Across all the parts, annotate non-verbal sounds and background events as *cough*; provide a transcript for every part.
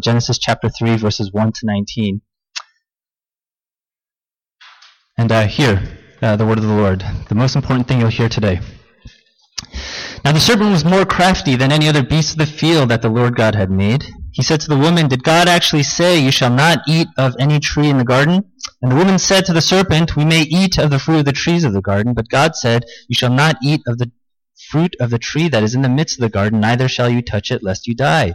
Genesis chapter 3, verses 1 to 19. And uh, hear uh, the word of the Lord, the most important thing you'll hear today. Now the serpent was more crafty than any other beast of the field that the Lord God had made. He said to the woman, Did God actually say, You shall not eat of any tree in the garden? And the woman said to the serpent, We may eat of the fruit of the trees of the garden, but God said, You shall not eat of the fruit of the tree that is in the midst of the garden, neither shall you touch it, lest you die.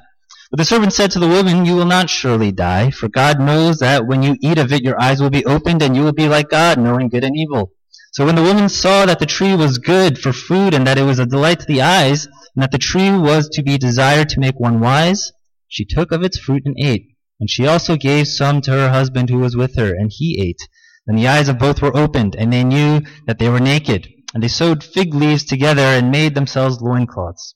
But the servant said to the woman, You will not surely die, for God knows that when you eat of it, your eyes will be opened, and you will be like God, knowing good and evil. So when the woman saw that the tree was good for food, and that it was a delight to the eyes, and that the tree was to be desired to make one wise, she took of its fruit and ate. And she also gave some to her husband who was with her, and he ate. Then the eyes of both were opened, and they knew that they were naked. And they sewed fig leaves together and made themselves loincloths.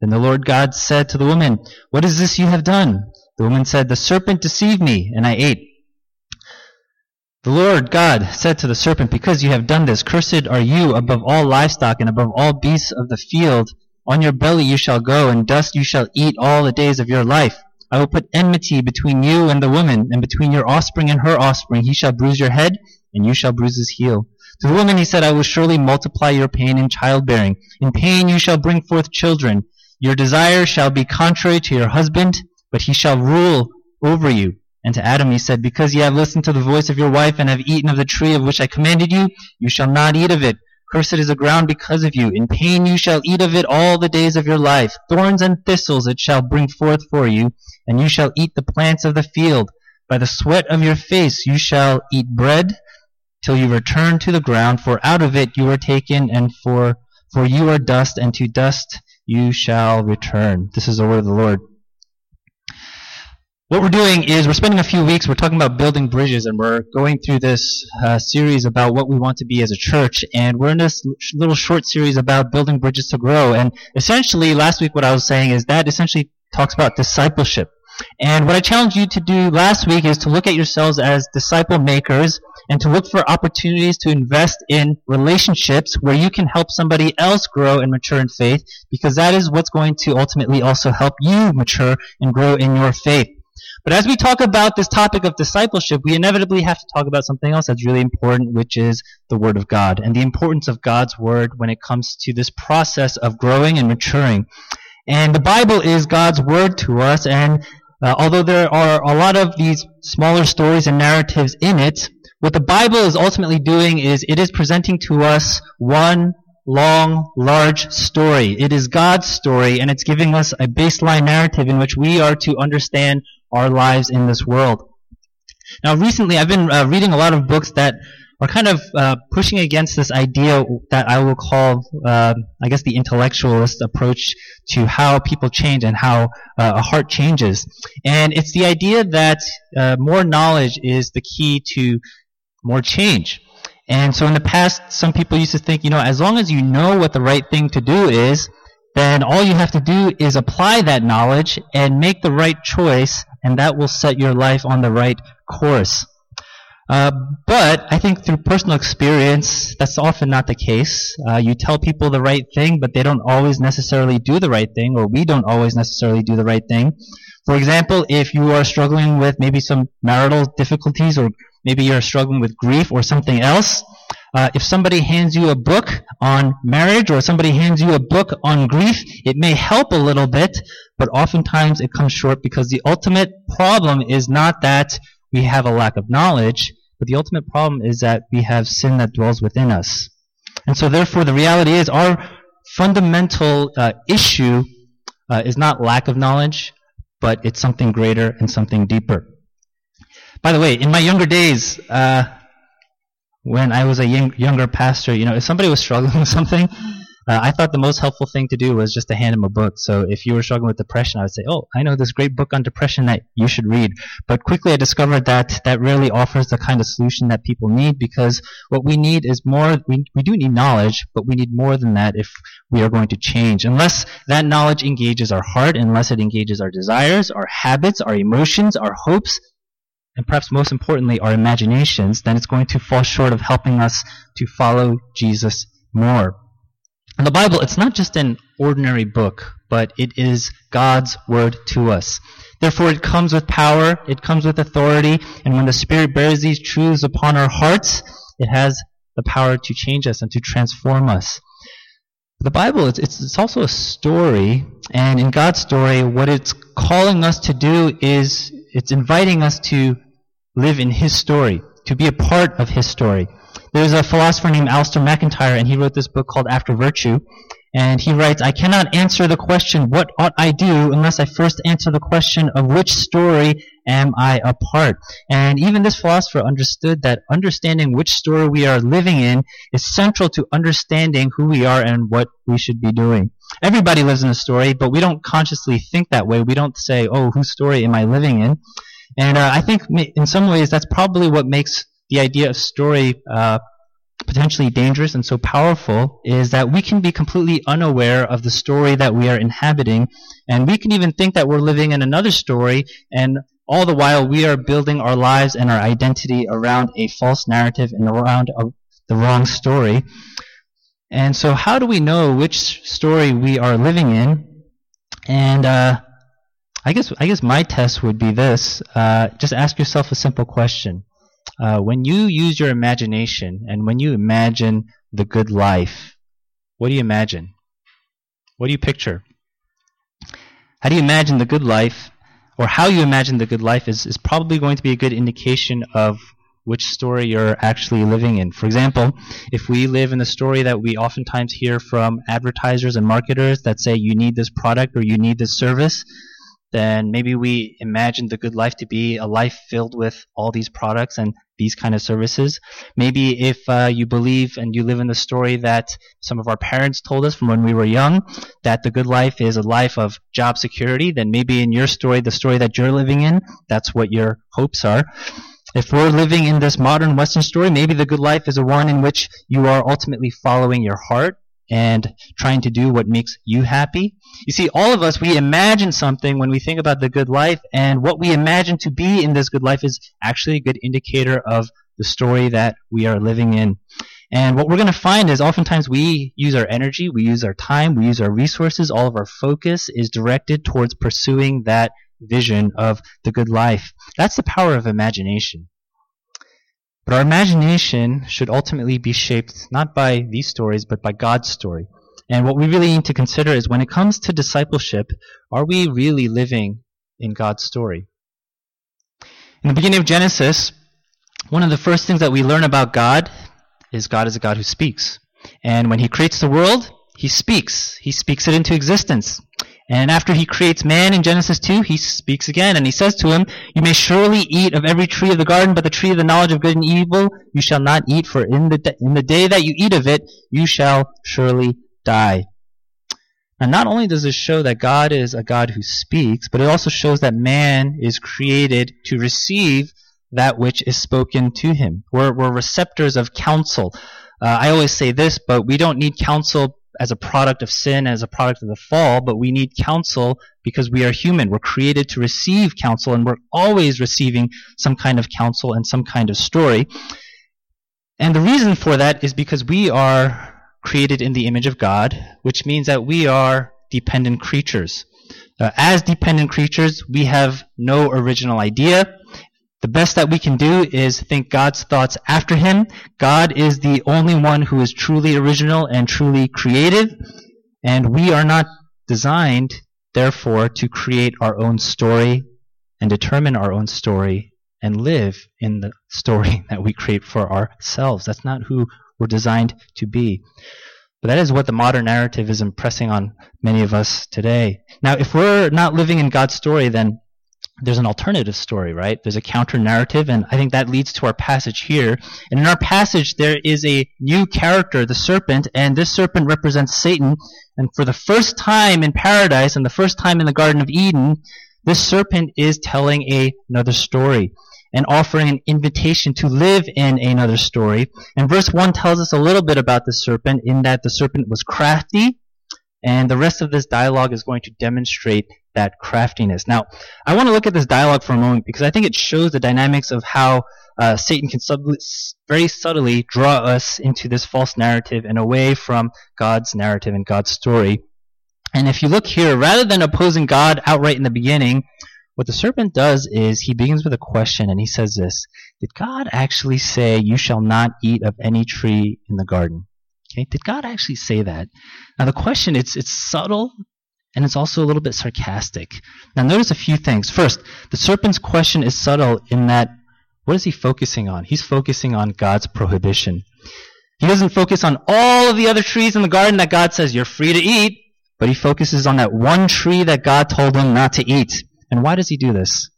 Then the Lord God said to the woman, What is this you have done? The woman said, The serpent deceived me, and I ate. The Lord God said to the serpent, Because you have done this, cursed are you above all livestock and above all beasts of the field. On your belly you shall go, and dust you shall eat all the days of your life. I will put enmity between you and the woman, and between your offspring and her offspring. He shall bruise your head, and you shall bruise his heel. To the woman he said, I will surely multiply your pain in childbearing. In pain you shall bring forth children. Your desire shall be contrary to your husband, but he shall rule over you. And to Adam he said, Because ye have listened to the voice of your wife, and have eaten of the tree of which I commanded you, you shall not eat of it. Cursed is the ground because of you. In pain you shall eat of it all the days of your life. Thorns and thistles it shall bring forth for you, and you shall eat the plants of the field. By the sweat of your face you shall eat bread, till you return to the ground, for out of it you are taken, and for, for you are dust, and to dust you shall return. This is the word of the Lord. What we're doing is we're spending a few weeks, we're talking about building bridges, and we're going through this uh, series about what we want to be as a church. And we're in this little short series about building bridges to grow. And essentially, last week what I was saying is that essentially talks about discipleship. And what I challenged you to do last week is to look at yourselves as disciple makers and to look for opportunities to invest in relationships where you can help somebody else grow and mature in faith because that is what's going to ultimately also help you mature and grow in your faith. But as we talk about this topic of discipleship, we inevitably have to talk about something else that's really important, which is the Word of God and the importance of God's Word when it comes to this process of growing and maturing. And the Bible is God's Word to us, and uh, although there are a lot of these smaller stories and narratives in it, what the Bible is ultimately doing is it is presenting to us one long, large story. It is God's story, and it's giving us a baseline narrative in which we are to understand our lives in this world. Now, recently, I've been uh, reading a lot of books that are kind of uh, pushing against this idea that I will call, uh, I guess, the intellectualist approach to how people change and how uh, a heart changes. And it's the idea that uh, more knowledge is the key to more change. And so in the past, some people used to think, you know, as long as you know what the right thing to do is, then all you have to do is apply that knowledge and make the right choice, and that will set your life on the right course. Uh, but I think through personal experience, that's often not the case. Uh, you tell people the right thing, but they don't always necessarily do the right thing, or we don't always necessarily do the right thing. For example, if you are struggling with maybe some marital difficulties, or maybe you're struggling with grief or something else, uh, if somebody hands you a book on marriage or somebody hands you a book on grief, it may help a little bit, but oftentimes it comes short because the ultimate problem is not that we have a lack of knowledge, but the ultimate problem is that we have sin that dwells within us. And so therefore the reality is our fundamental uh, issue uh, is not lack of knowledge, but it's something greater and something deeper. By the way, in my younger days, uh, when I was a young, younger pastor, you know, if somebody was struggling *laughs* with something, Uh, I thought the most helpful thing to do was just to hand him a book. So if you were struggling with depression, I would say, "Oh, I know this great book on depression that you should read." But quickly, I discovered that that rarely offers the kind of solution that people need because what we need is more. We we do need knowledge, but we need more than that if we are going to change. Unless that knowledge engages our heart, unless it engages our desires, our habits, our emotions, our hopes, and perhaps most importantly, our imaginations, then it's going to fall short of helping us to follow Jesus more. And the Bible, it's not just an ordinary book, but it is God's word to us. Therefore, it comes with power, it comes with authority, and when the Spirit bears these truths upon our hearts, it has the power to change us and to transform us. The Bible, it's, it's, it's also a story, and in God's story, what it's calling us to do is it's inviting us to live in his story, to be a part of his story. There's a philosopher named Alasdair MacIntyre, and he wrote this book called After Virtue. And he writes, I cannot answer the question, what ought I do, unless I first answer the question of which story am I a part? And even this philosopher understood that understanding which story we are living in is central to understanding who we are and what we should be doing. Everybody lives in a story, but we don't consciously think that way. We don't say, oh, whose story am I living in? And uh, I think in some ways that's probably what makes the idea of story uh, potentially dangerous and so powerful is that we can be completely unaware of the story that we are inhabiting, and we can even think that we're living in another story, and all the while we are building our lives and our identity around a false narrative and around a, the wrong story. And so, how do we know which story we are living in? And uh, I guess I guess my test would be this: uh, just ask yourself a simple question. Uh, when you use your imagination and when you imagine the good life, what do you imagine? What do you picture? How do you imagine the good life, or how you imagine the good life is, is probably going to be a good indication of which story you're actually living in. For example, if we live in the story that we oftentimes hear from advertisers and marketers that say you need this product or you need this service, then maybe we imagine the good life to be a life filled with all these products and these kind of services. Maybe if uh, you believe and you live in the story that some of our parents told us from when we were young, that the good life is a life of job security, then maybe in your story, the story that you're living in, that's what your hopes are. If we're living in this modern Western story, maybe the good life is a one in which you are ultimately following your heart and trying to do what makes you happy. You see, all of us, we imagine something when we think about the good life, and what we imagine to be in this good life is actually a good indicator of the story that we are living in. And what we're going to find is oftentimes we use our energy, we use our time, we use our resources, all of our focus is directed towards pursuing that vision of the good life. That's the power of imagination. But our imagination should ultimately be shaped not by these stories, but by God's story. And what we really need to consider is when it comes to discipleship, are we really living in God's story? In the beginning of Genesis, one of the first things that we learn about God is God is a God who speaks. And when He creates the world, He speaks. He speaks it into existence. And after he creates man in Genesis 2, he speaks again and he says to him, You may surely eat of every tree of the garden, but the tree of the knowledge of good and evil you shall not eat, for in the, in the day that you eat of it, you shall surely die. And not only does this show that God is a God who speaks, but it also shows that man is created to receive that which is spoken to him. We're, we're receptors of counsel. Uh, I always say this, but we don't need counsel as a product of sin, as a product of the fall, but we need counsel because we are human. We're created to receive counsel, and we're always receiving some kind of counsel and some kind of story. And the reason for that is because we are created in the image of God, which means that we are dependent creatures. Uh, as dependent creatures, we have no original idea, the best that we can do is think God's thoughts after Him. God is the only one who is truly original and truly creative, and we are not designed, therefore, to create our own story and determine our own story and live in the story *laughs* that we create for ourselves. That's not who we're designed to be. But that is what the modern narrative is impressing on many of us today. Now, if we're not living in God's story, then there's an alternative story, right? There's a counter narrative, and I think that leads to our passage here. And in our passage, there is a new character, the serpent, and this serpent represents Satan. And for the first time in paradise and the first time in the Garden of Eden, this serpent is telling a, another story and offering an invitation to live in another story. And verse 1 tells us a little bit about the serpent in that the serpent was crafty, and the rest of this dialogue is going to demonstrate that craftiness. Now, I want to look at this dialogue for a moment because I think it shows the dynamics of how uh, Satan can sub- very subtly draw us into this false narrative and away from God's narrative and God's story. And if you look here, rather than opposing God outright in the beginning, what the serpent does is he begins with a question and he says this Did God actually say, You shall not eat of any tree in the garden? Okay, did God actually say that? Now the question it's it's subtle and it's also a little bit sarcastic. Now notice a few things. First, the serpent's question is subtle in that what is he focusing on? He's focusing on God's prohibition. He doesn't focus on all of the other trees in the garden that God says you're free to eat, but he focuses on that one tree that God told him not to eat. And why does he do this?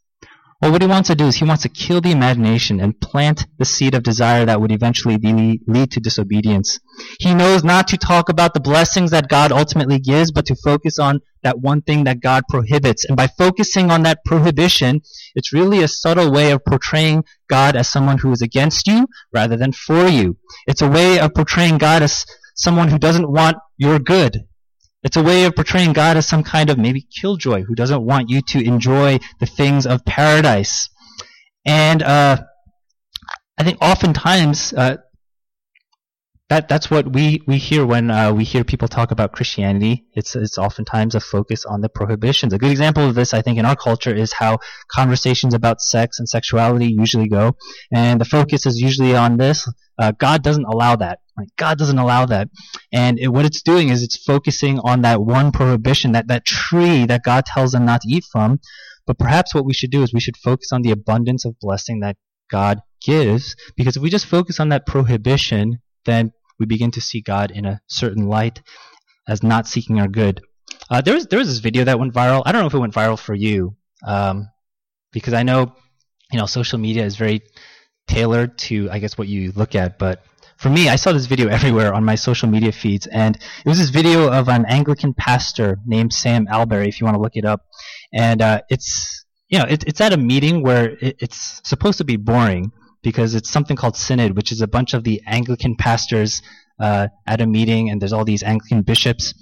Well, what he wants to do is he wants to kill the imagination and plant the seed of desire that would eventually lead to disobedience. He knows not to talk about the blessings that God ultimately gives, but to focus on that one thing that God prohibits. And by focusing on that prohibition, it's really a subtle way of portraying God as someone who is against you rather than for you. It's a way of portraying God as someone who doesn't want your good. It's a way of portraying God as some kind of maybe killjoy who doesn't want you to enjoy the things of paradise. And uh, I think oftentimes uh, that that's what we, we hear when uh, we hear people talk about Christianity. It's it's oftentimes a focus on the prohibitions. A good example of this, I think, in our culture is how conversations about sex and sexuality usually go, and the focus is usually on this. Uh, God doesn't allow that. Right? God doesn't allow that, and it, what it's doing is it's focusing on that one prohibition, that that tree that God tells them not to eat from. But perhaps what we should do is we should focus on the abundance of blessing that God gives, because if we just focus on that prohibition, then we begin to see God in a certain light as not seeking our good. Uh, there was there was this video that went viral. I don't know if it went viral for you, um, because I know you know social media is very tailored to I guess what you look at. But for me, I saw this video *laughs* everywhere on my social media feeds, and it was this video of an Anglican pastor named Sam Allberry. If you want to look it up, and uh, it's you know it, it's at a meeting where it, it's supposed to be boring, because it's something called synod, which is a bunch of the Anglican pastors uh, at a meeting, and there's all these Anglican bishops.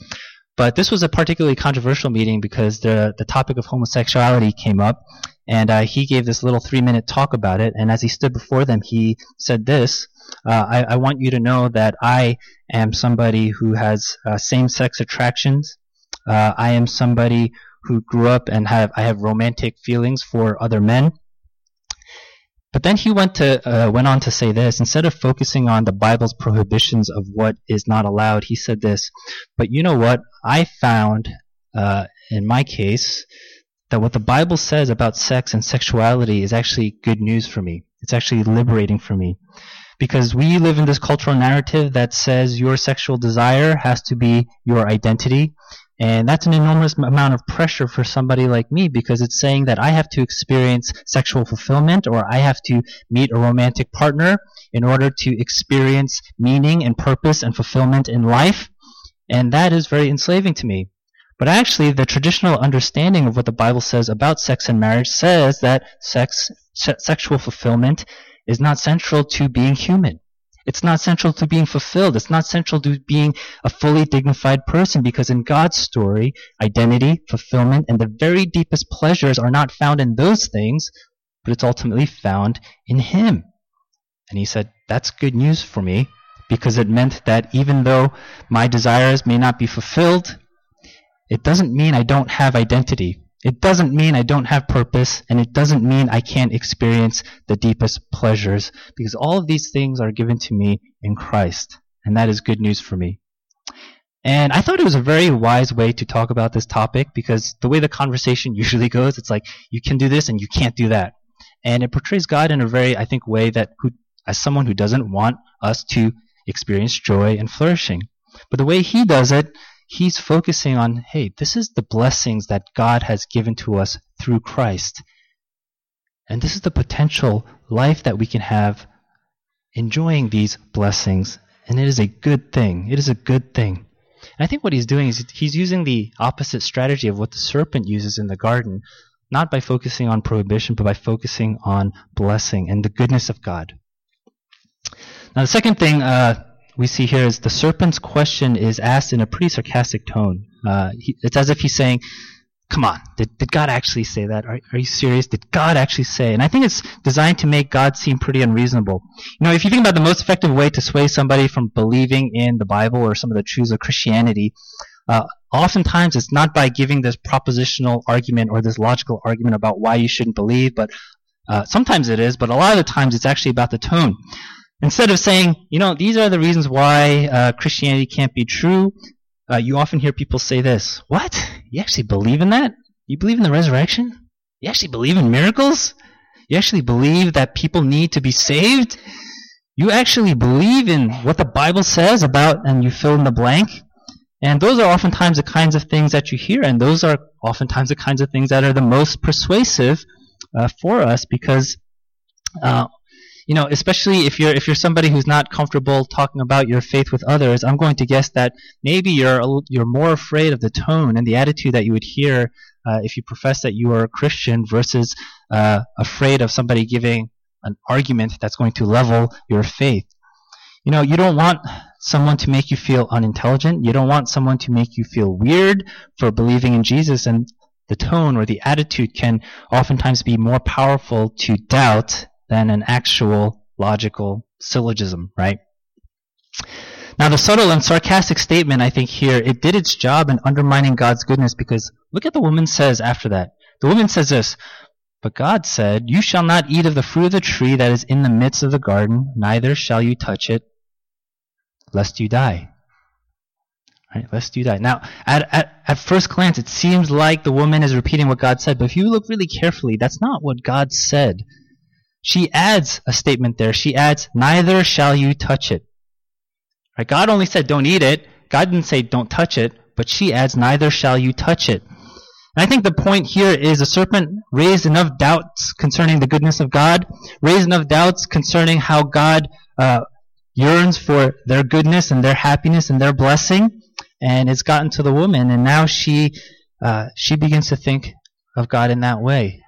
But this was a particularly controversial meeting because the the topic of homosexuality came up, and uh, he gave this little three minute talk about it. And as he stood before them, he said this. Uh, I, I, want you to know that I am somebody who has uh, same sex attractions. Uh, I am somebody who grew up and have I have romantic feelings for other men. But then he went to uh, went on to say this instead of focusing on the Bible's prohibitions of what is not allowed, he said this. But you know what? I found uh, in my case that what the Bible says about sex and sexuality is actually good news for me. It's actually liberating for me. Because we live in this cultural narrative that says your sexual desire has to be your identity. And that's an enormous amount of pressure for somebody like me because it's saying that I have to experience sexual fulfillment or I have to meet a romantic partner in order to experience meaning and purpose and fulfillment in life. And that is very enslaving to me. But actually, the traditional understanding of what the Bible says about sex and marriage says that sex, se- sexual fulfillment is not central to being human. It's not central to being fulfilled. It's not central to being a fully dignified person because in God's story, identity, fulfillment, and the very deepest pleasures are not found in those things, but it's ultimately found in Him. And he said, That's good news for me because it meant that even though my desires may not be fulfilled, it doesn't mean I don't have identity. It doesn't mean I don't have purpose, and it doesn't mean I can't experience the deepest pleasures, because all of these things are given to me in Christ, and that is good news for me. And I thought it was a very wise way to talk about this topic, because the way the conversation *laughs* usually goes, it's like, you can do this and you can't do that. And it portrays God in a very, I think, way that, who, as someone who doesn't want us to experience joy and flourishing. But the way he does it he's focusing on, hey, this is the blessings that God has given to us through Christ. And this is the potential life that we can have enjoying these blessings. And it is a good thing. It is a good thing. And I think what he's doing is he's using the opposite strategy of what the serpent uses in the garden, not by focusing on prohibition, but by focusing on blessing and the goodness of God. Now, the second thing uh, we see here is the serpent's question is asked in a pretty sarcastic tone. Uh, he, it's as if he's saying, Come on, did, did God actually say that? Are, are you serious? Did God actually say? And I think it's designed to make God seem pretty unreasonable. You know, if you think about the most effective way to sway somebody from believing in the Bible or some of the truths of Christianity, uh, oftentimes it's not by giving this propositional argument or this logical argument about why you shouldn't believe, but uh, sometimes it is, but a lot of the times it's actually about the tone. Instead of saying, you know, these are the reasons why uh, Christianity can't be true, uh, you often hear people say this What? You actually believe in that? You believe in the resurrection? You actually believe in miracles? You actually believe that people need to be saved? You actually believe in what the Bible says about, and you fill in the blank? And those are oftentimes the kinds of things that you hear, and those are oftentimes the kinds of things that are the most persuasive uh, for us because uh, you know, especially if you're if you're somebody who's not comfortable talking about your faith with others, I'm going to guess that maybe you're you're more afraid of the tone and the attitude that you would hear uh, if you profess that you are a Christian versus uh, afraid of somebody giving an argument that's going to level your faith. You know, you don't want someone to make you feel unintelligent. You don't want someone to make you feel weird for believing in Jesus and the tone or the attitude can oftentimes be more powerful to doubt than an actual logical syllogism, right? Now, the subtle and sarcastic statement, I think here, it did its job in undermining God's goodness because look at the woman says after that. The woman says this, But God said, You shall not eat of the fruit of the tree that is in the midst of the garden, neither shall you touch it, lest you die. Right, lest you die. Now, at, at, at first glance, it seems like the woman is repeating what God said, but if you look really carefully, that's not what God said she adds a statement there. She adds, neither shall you touch it. Right? God only said don't eat it. God didn't say don't touch it, but she adds, neither shall you touch it. And I think the point here is the serpent raised enough doubts concerning the goodness of God, raised enough doubts concerning how God uh, yearns for their goodness and their happiness and their blessing, and it's gotten to the woman, and now she uh, she begins to think of God in that way.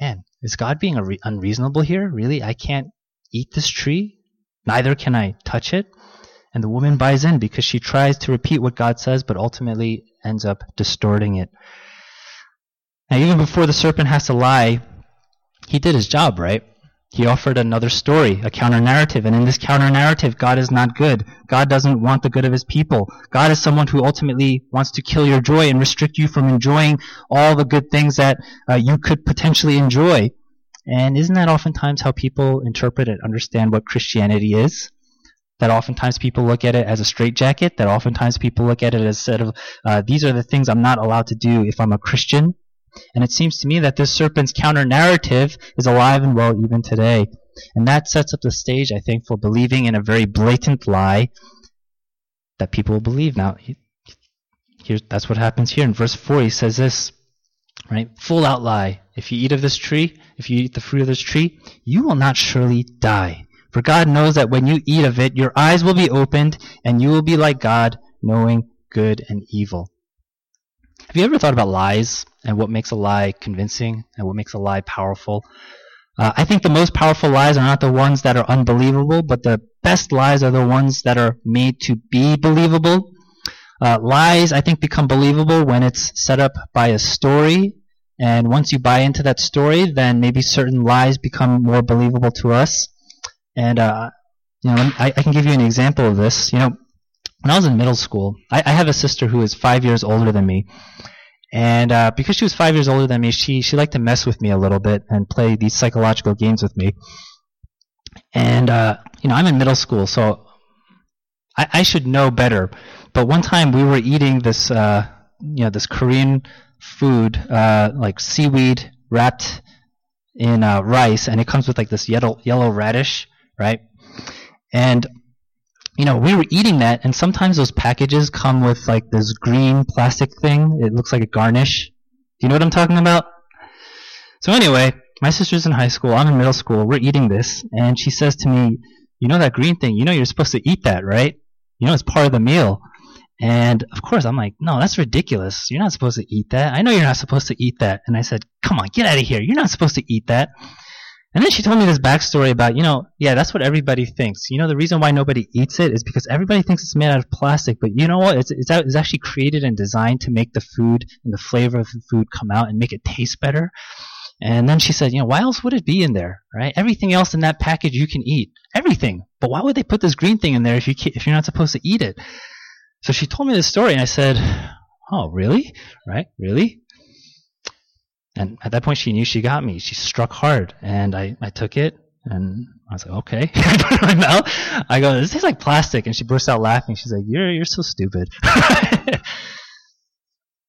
Man, is God being unreasonable here? Really? I can't eat this tree? Neither can I touch it? And the woman buys in because she tries to repeat what God says, but ultimately ends up distorting it. Now, even before the serpent has to lie, he did his job, right? He offered another story, a counter narrative, and in this counter narrative, God is not good. God doesn't want the good of his people. God is someone who ultimately wants to kill your joy and restrict you from enjoying all the good things that uh, you could potentially enjoy. And isn't that oftentimes how people interpret and understand what Christianity is? That oftentimes people look at it as a straitjacket. That oftentimes people look at it as sort of uh, these are the things I'm not allowed to do if I'm a Christian. And it seems to me that this serpent's counter narrative is alive and well even today. And that sets up the stage, I think, for believing in a very blatant lie that people will believe. Now, here, that's what happens here. In verse 4, he says this, right? Full out lie. If you eat of this tree, if you eat the fruit of this tree, you will not surely die. For God knows that when you eat of it, your eyes will be opened, and you will be like God, knowing good and evil. Have you ever thought about lies and what makes a lie convincing and what makes a lie powerful? Uh, I think the most powerful lies are not the ones that are unbelievable, but the best lies are the ones that are made to be believable. Uh, lies, I think, become believable when it's set up by a story, and once you buy into that story, then maybe certain lies become more believable to us. And uh, you know, I, I, can give you an example of this. You know, when I was in middle school, I, I have a sister who is five years older than me, and uh, because she was five years older than me, she she liked to mess with me a little bit and play these psychological games with me. And uh, you know, I'm in middle school, so I, I, should know better. But one time we were eating this, uh, you know, this Korean food, uh, like seaweed wrapped in uh, rice, and it comes with like this yellow yellow radish, right? And you know, we were eating that, and sometimes those packages come with like this green plastic thing. It looks like a garnish. Do you know what I'm talking about? So anyway, my sister's in high school, I'm in middle school, we're eating this, and she says to me, You know that green thing, you know you're supposed to eat that, right? You know it's part of the meal. And of course, I'm like, no, that's ridiculous. You're not supposed to eat that. I know you're not supposed to eat that. And I said, come on, get out of here. You're not supposed to eat that. And then she told me this backstory about, you know, yeah, that's what everybody thinks. You know, the reason why nobody eats it is because everybody thinks it's made out of plastic. But you know what? It's, it's, it's actually created and designed to make the food and the flavor of the food come out and make it taste better. And then she said, you know, why else would it be in there, right? Everything else in that package you can eat. Everything. But why would they put this green thing in there if, you if you're not supposed to eat it? So she told me this story, and I said, oh, really? Right? Really? And at that point, she knew she got me. She struck hard, and I, I took it, and I was like, okay. *laughs* I put it in my mouth. I go, this tastes like plastic, and she burst out laughing. She's like, you're you're so stupid. *laughs*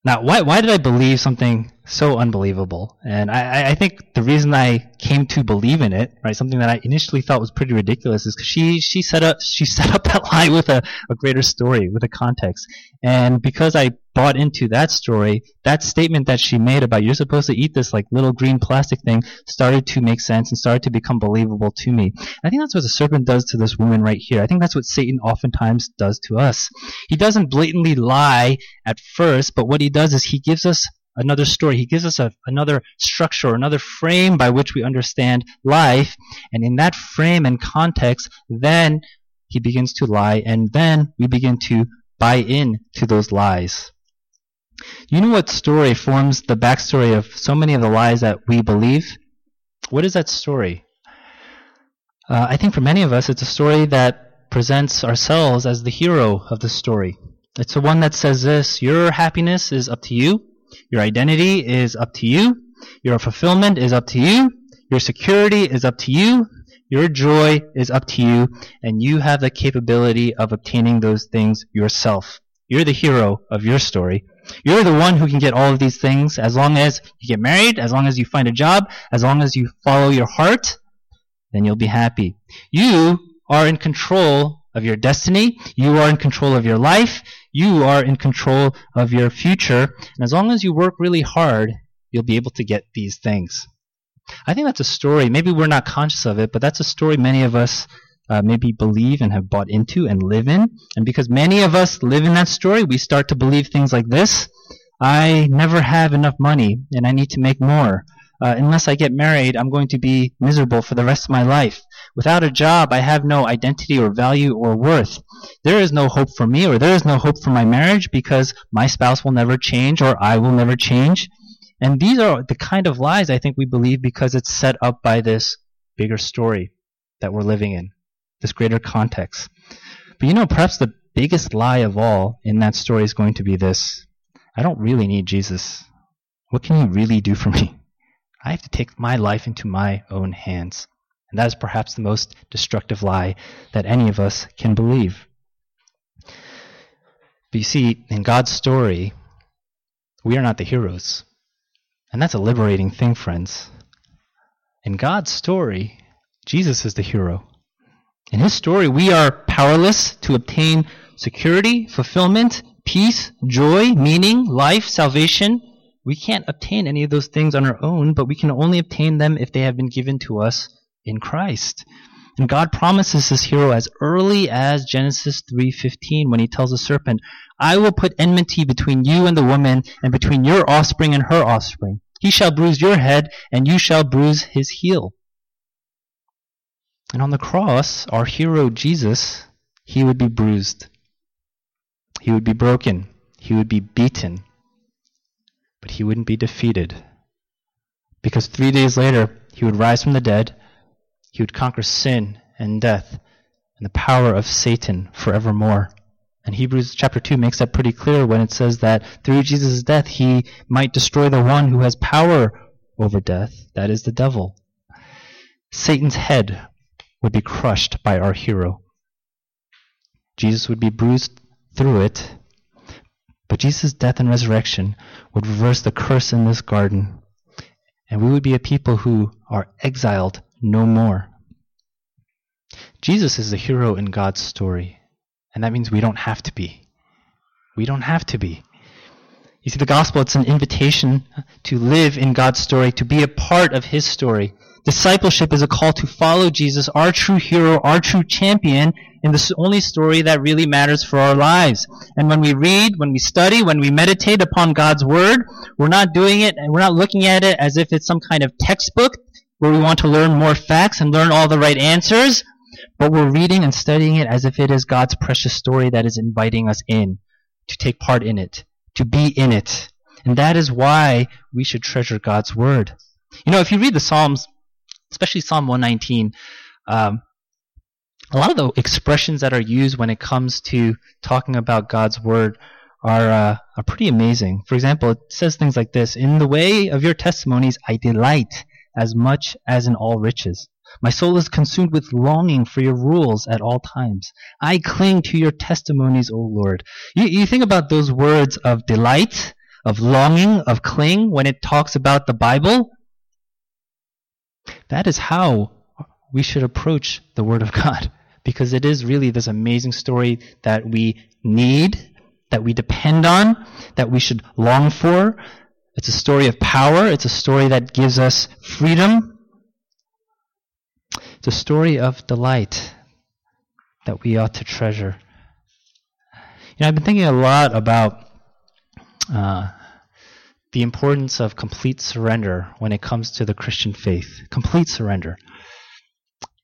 now, why why did I believe something so unbelievable? And I, I think the reason I came to believe in it, right, something that I initially thought was pretty ridiculous, is because she she set up she *laughs* set up that lie with a, a greater story, with a context. And because I bought into that story, that statement that she made about you're supposed to eat this like little green plastic thing started to make sense and started to become believable to me. I think that's what the serpent does to this woman right here. I think that's what Satan oftentimes does to us. He doesn't blatantly lie at first, but what he does is he gives us another story. He gives us a, another structure, another frame by which we understand life. And in that frame and context, then he begins to lie, and then we begin to buy in to those lies. You know what story forms the backstory of so many of the lies that we believe? What is that story? Uh, I think for many of us, it's a story that presents ourselves as the hero of the story. It's the one that says this Your happiness is up to you. Your identity is up to you. Your fulfillment is up to you. Your security is up to you. Your joy is up to you. And you have the capability of obtaining those things yourself. You're the hero of your story. You're the one who can get all of these things as long as you get married, as long as you find a job, as long as you follow your heart, then you'll be happy. You are in control of your destiny. You are in control of your life. You are in control of your future. And as long as you work really hard, you'll be able to get these things. I think that's a story. Maybe we're not conscious of it, but that's a story many of us uh, maybe believe and have bought into and live in. And because many of us live in that story, we start to believe things like this I never have enough money and I need to make more. Uh, unless I get married, I'm going to be miserable for the rest of my life. Without a job, I have no identity or value or worth. There is no hope for me or there is no hope for my marriage because my spouse will never change or I will never change. And these are the kind of lies I think we believe because it's set up by this bigger story that we're living in, this greater context. But you know, perhaps the biggest lie of all in that story is going to be this I don't really need Jesus. What can he really do for *laughs* me? I have to take my life into my own hands. And that is perhaps the most destructive lie that any of us can believe. But you see, in God's story, we are not the heroes. And that's a liberating thing, friends. In God's story, Jesus is the hero. In his story, we are powerless to obtain security, fulfillment, peace, joy, meaning, life, salvation. We can't obtain any of those things on our own, but we can only obtain them if they have been given to us in Christ. And God promises this hero as early as Genesis 3:15 when he tells the serpent, "I will put enmity between you and the woman and between your offspring and her offspring. He shall bruise your head and you shall bruise his heel." And on the cross, our hero Jesus, he would be bruised. He would be broken. He would be beaten. But he wouldn't be defeated. Because 3 days later, he would rise from the dead he would conquer sin and death and the power of Satan forevermore. And Hebrews chapter 2 makes that pretty clear when it says that through Jesus' death he might destroy the one who has power over death, that is the devil. Satan's head would be crushed by our hero. Jesus would be bruised through it, but Jesus' death and resurrection would reverse the curse in this garden, and we would be a people who are exiled no more. Jesus is the hero in God's story, and that means we don't have to be. We don't have to be. You see, the gospel, it's an invitation to live in God's story, to be a part of His story. Discipleship is a call to follow Jesus, our true hero, our true champion, in the only story that really matters for our lives. And when we read, when we study, when we meditate upon God's Word, we're not doing it and we're not looking at it as if it's some kind of textbook where we want to learn more facts and learn all the right answers, but we're reading and studying it as if it is God's precious story that is inviting us in, to take part in it, to be in it. And that is why we should treasure God's Word. You know, if you read the Psalms, especially Psalm 119, um, a lot of the expressions that are used when it comes to talking about God's Word are, uh, are pretty amazing. For example, it says things like this In the way of your testimonies, I delight as much as in all riches. My soul is consumed with longing for your rules at all times. I cling to your testimonies, O Lord. You, you think about those words of delight, of longing, of cling when it talks about the Bible. That is how we should approach the Word of God *laughs* because it is really this amazing story that we need, that we depend on, that we should long for, it's a story of power. It's a story that gives us freedom. It's a story of delight that we ought to treasure. You know, I've been thinking a lot about uh, the importance of complete surrender when it comes to the Christian faith. Complete surrender.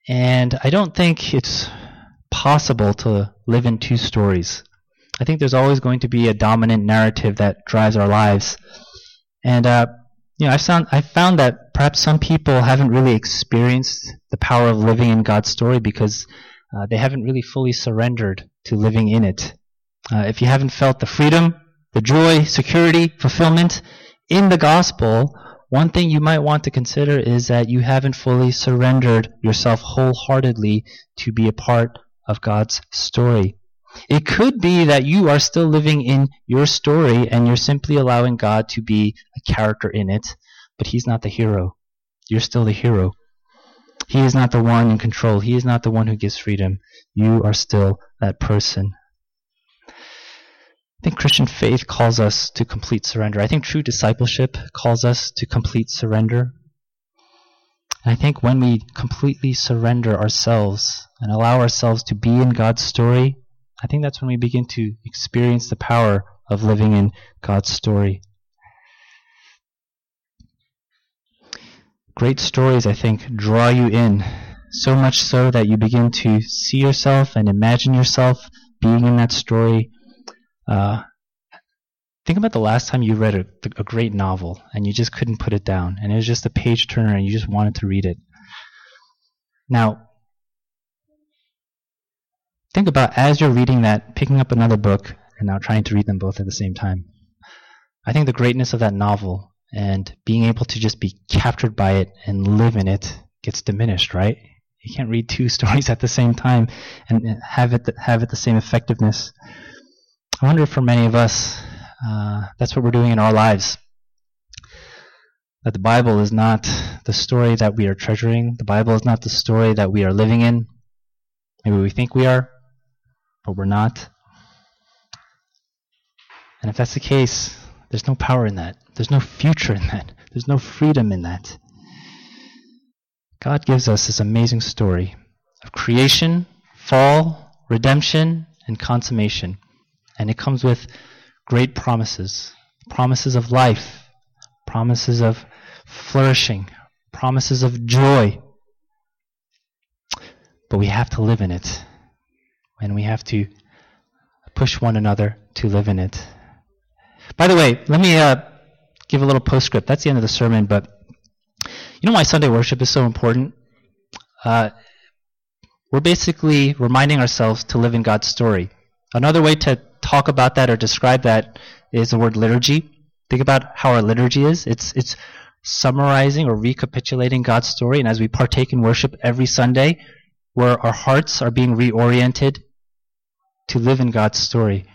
And I don't think it's possible to live in two stories. I think there's always going to be a dominant narrative that drives our lives. And uh, you know, I found I found that perhaps some people haven't really experienced the power of living in God's story because uh, they haven't really fully surrendered to living in it. Uh, if you haven't felt the freedom, the joy, security, fulfillment in the gospel, one thing you might want to consider is that you haven't fully surrendered yourself wholeheartedly to be a part of God's story. It could be that you are still living in your story and you're simply allowing God to be a character in it, but He's not the hero. You're still the hero. He is not the one in control. He is not the one who gives freedom. You are still that person. I think Christian faith calls us to complete surrender. I think true discipleship calls us to complete surrender. And I think when we completely surrender ourselves and allow ourselves to be in God's story, I think that's when we begin to experience the power of living in God's story. Great stories, I think, draw you in, so much so that you begin to see yourself and imagine yourself being in that story. Uh, think about the last time you read a, a great novel and you just couldn't put it down, and it was just a page turner and you just wanted to read it. Now, think about as you're reading that, picking up another book, and now trying to read them both at the same time. I think the greatness of that novel and being able to just be captured by it and live in it gets diminished, right? You can't read two *laughs* stories at the same time and have it have it the same effectiveness. I wonder if for many of us, uh, that's what we're doing in our lives. That the Bible is not the story that we are treasuring. The Bible is not the story that we are living in. Maybe we think we are but we're not. And if that's the case, there's no power in that. There's no future in that. *laughs* There's no freedom in that. God gives us this amazing story of creation, fall, redemption, and consummation. And it comes with great promises promises of life, promises of flourishing, promises of joy. But we have to live in it and we have to push one another to live in it. By the way, let me uh, give a little postscript. That's the end of the sermon, but you know why Sunday worship is so important? Uh, we're basically reminding ourselves to live in God's story. Another way to talk about that or describe that is the word liturgy. Think about how our liturgy is. It's it's summarizing or recapitulating God's story, and as we partake in worship every Sunday, where our hearts are being reoriented to live in God's story.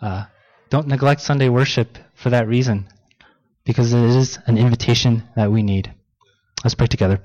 Uh, don't neglect Sunday worship for that reason, because it is an invitation that we need. Let's pray together.